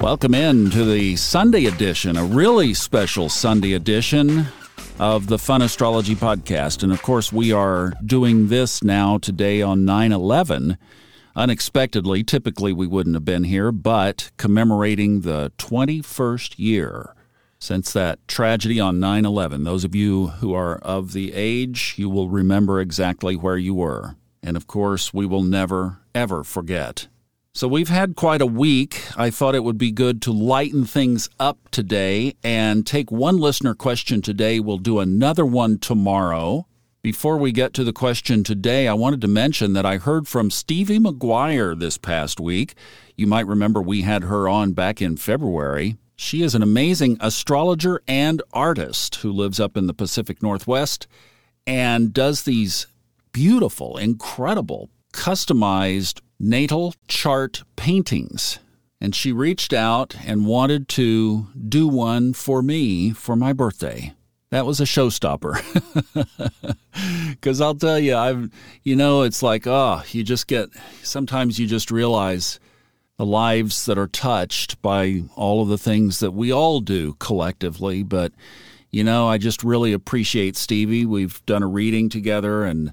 Welcome in to the Sunday edition, a really special Sunday edition of the Fun Astrology Podcast. And of course, we are doing this now today on 9 11. Unexpectedly, typically we wouldn't have been here, but commemorating the 21st year since that tragedy on 9 11. Those of you who are of the age, you will remember exactly where you were. And of course, we will never, ever forget. So we've had quite a week. I thought it would be good to lighten things up today and take one listener question today. We'll do another one tomorrow. Before we get to the question today, I wanted to mention that I heard from Stevie McGuire this past week. You might remember we had her on back in February. She is an amazing astrologer and artist who lives up in the Pacific Northwest and does these beautiful, incredible, customized natal chart paintings. And she reached out and wanted to do one for me for my birthday. That was a showstopper. Because I'll tell you, I've, you know, it's like, oh, you just get, sometimes you just realize the lives that are touched by all of the things that we all do collectively. But, you know, I just really appreciate Stevie. We've done a reading together, and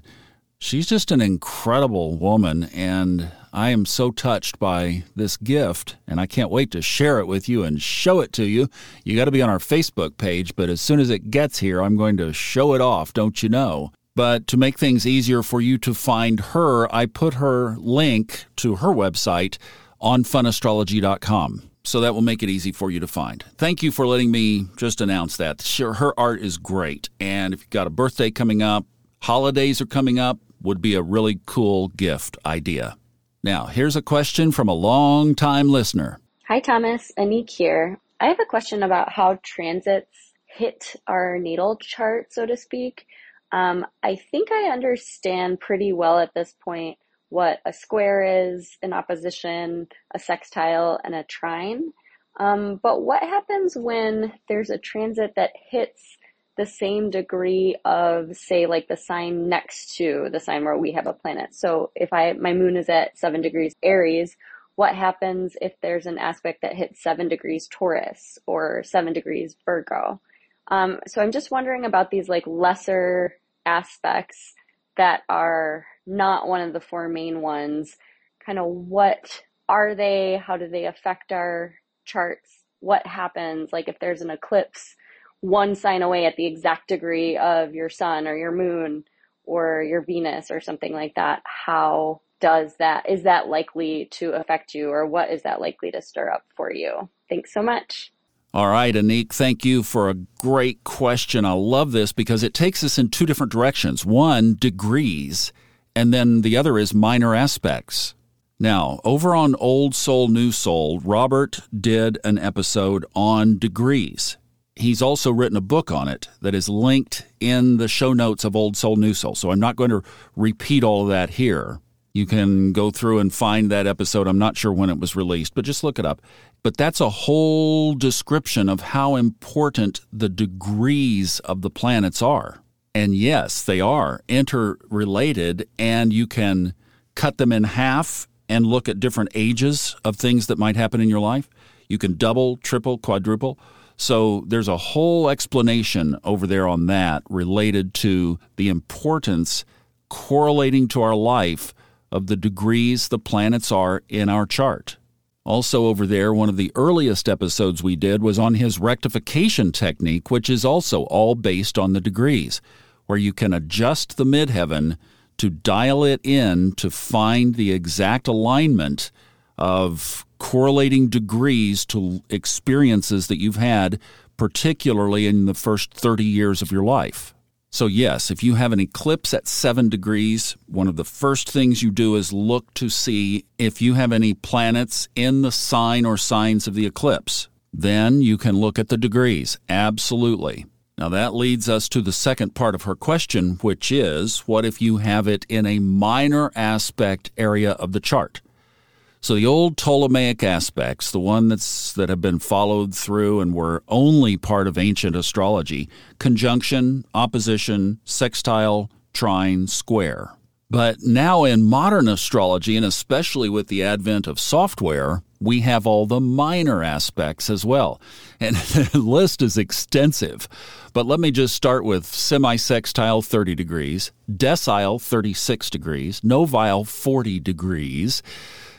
she's just an incredible woman. And I am so touched by this gift, and I can't wait to share it with you and show it to you. You got to be on our Facebook page, but as soon as it gets here, I'm going to show it off, don't you know? But to make things easier for you to find her, I put her link to her website on funastrology.com. So that will make it easy for you to find. Thank you for letting me just announce that. Sure, her art is great. And if you've got a birthday coming up, holidays are coming up, would be a really cool gift idea. Now, here's a question from a long time listener. Hi, Thomas. Anik here. I have a question about how transits hit our natal chart, so to speak. Um, I think I understand pretty well at this point what a square is, an opposition, a sextile, and a trine. Um, but what happens when there's a transit that hits the same degree of, say, like the sign next to the sign where we have a planet? So if I my moon is at seven degrees Aries, what happens if there's an aspect that hits seven degrees Taurus or seven degrees Virgo? Um, so I'm just wondering about these like lesser aspects that are not one of the four main ones, kind of what are they? How do they affect our charts? What happens? Like if there's an eclipse one sign away at the exact degree of your sun or your moon or your Venus or something like that, how does that, is that likely to affect you or what is that likely to stir up for you? Thanks so much. All right, Anik, thank you for a great question. I love this because it takes us in two different directions. One, degrees, and then the other is minor aspects. Now, over on Old Soul, New Soul, Robert did an episode on degrees. He's also written a book on it that is linked in the show notes of Old Soul, New Soul. So I'm not going to repeat all of that here. You can go through and find that episode. I'm not sure when it was released, but just look it up. But that's a whole description of how important the degrees of the planets are. And yes, they are interrelated, and you can cut them in half and look at different ages of things that might happen in your life. You can double, triple, quadruple. So there's a whole explanation over there on that related to the importance correlating to our life of the degrees the planets are in our chart. Also, over there, one of the earliest episodes we did was on his rectification technique, which is also all based on the degrees where you can adjust the midheaven to dial it in to find the exact alignment of correlating degrees to experiences that you've had, particularly in the first 30 years of your life. So, yes, if you have an eclipse at seven degrees, one of the first things you do is look to see if you have any planets in the sign or signs of the eclipse. Then you can look at the degrees. Absolutely. Now, that leads us to the second part of her question, which is what if you have it in a minor aspect area of the chart? So, the old Ptolemaic aspects, the one that's, that have been followed through and were only part of ancient astrology conjunction, opposition, sextile, trine, square. But now in modern astrology, and especially with the advent of software, we have all the minor aspects as well. And the list is extensive. But let me just start with semisextile 30 degrees, decile 36 degrees, novile 40 degrees.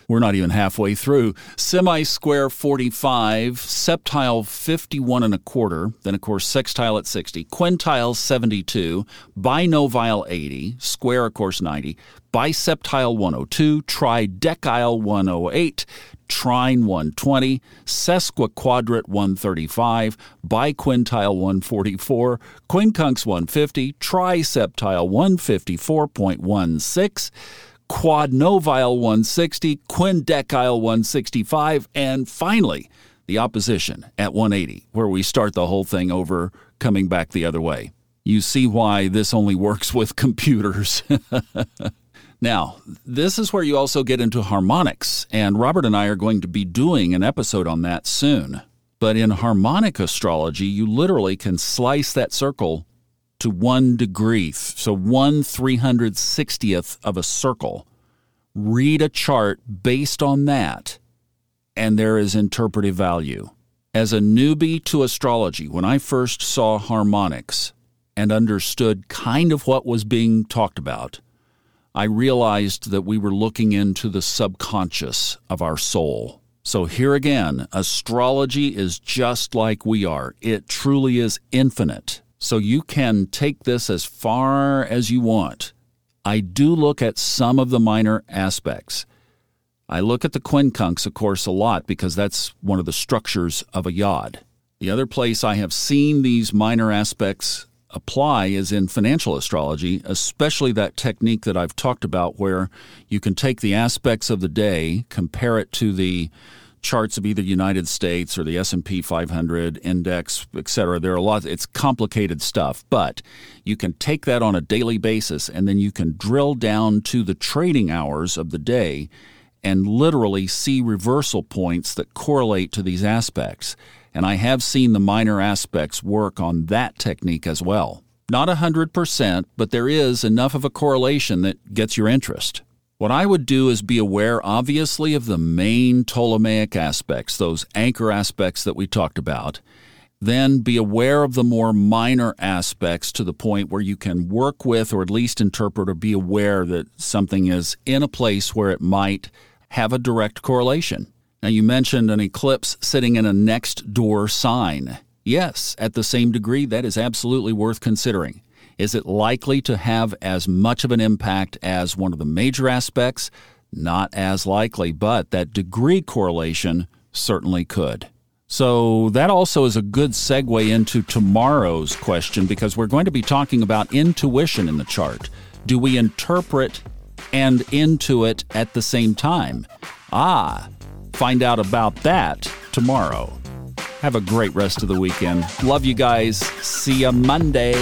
We're not even halfway through. Semi square 45, septile 51 and a quarter, then of course sextile at 60, quintile 72, binovile 80, square of course 90, biseptile 102, tridecile 108, trine 120, sesquiquadrate 135, biquintile 144, quincunx 150, triseptile 154.16, quadnovile 160, quindecile 165, and finally, the opposition at 180, where we start the whole thing over coming back the other way. You see why this only works with computers. now, this is where you also get into harmonics, and Robert and I are going to be doing an episode on that soon. But in harmonic astrology, you literally can slice that circle to one degree, so one 360th of a circle. Read a chart based on that, and there is interpretive value. As a newbie to astrology, when I first saw harmonics and understood kind of what was being talked about, I realized that we were looking into the subconscious of our soul. So, here again, astrology is just like we are. It truly is infinite. So you can take this as far as you want. I do look at some of the minor aspects. I look at the quincunx, of course, a lot because that's one of the structures of a yod. The other place I have seen these minor aspects apply is in financial astrology, especially that technique that I've talked about where you can take the aspects of the day, compare it to the charts of either United States or the S&P 500 index, et cetera. There are a lot. It's complicated stuff, but you can take that on a daily basis, and then you can drill down to the trading hours of the day, and literally see reversal points that correlate to these aspects. And I have seen the minor aspects work on that technique as well. Not 100%, but there is enough of a correlation that gets your interest. What I would do is be aware, obviously, of the main Ptolemaic aspects, those anchor aspects that we talked about. Then be aware of the more minor aspects to the point where you can work with or at least interpret or be aware that something is in a place where it might have a direct correlation. Now, you mentioned an eclipse sitting in a next door sign. Yes, at the same degree, that is absolutely worth considering. Is it likely to have as much of an impact as one of the major aspects? Not as likely, but that degree correlation certainly could. So, that also is a good segue into tomorrow's question because we're going to be talking about intuition in the chart. Do we interpret and intuit at the same time? Ah, find out about that tomorrow. Have a great rest of the weekend. Love you guys. See you Monday.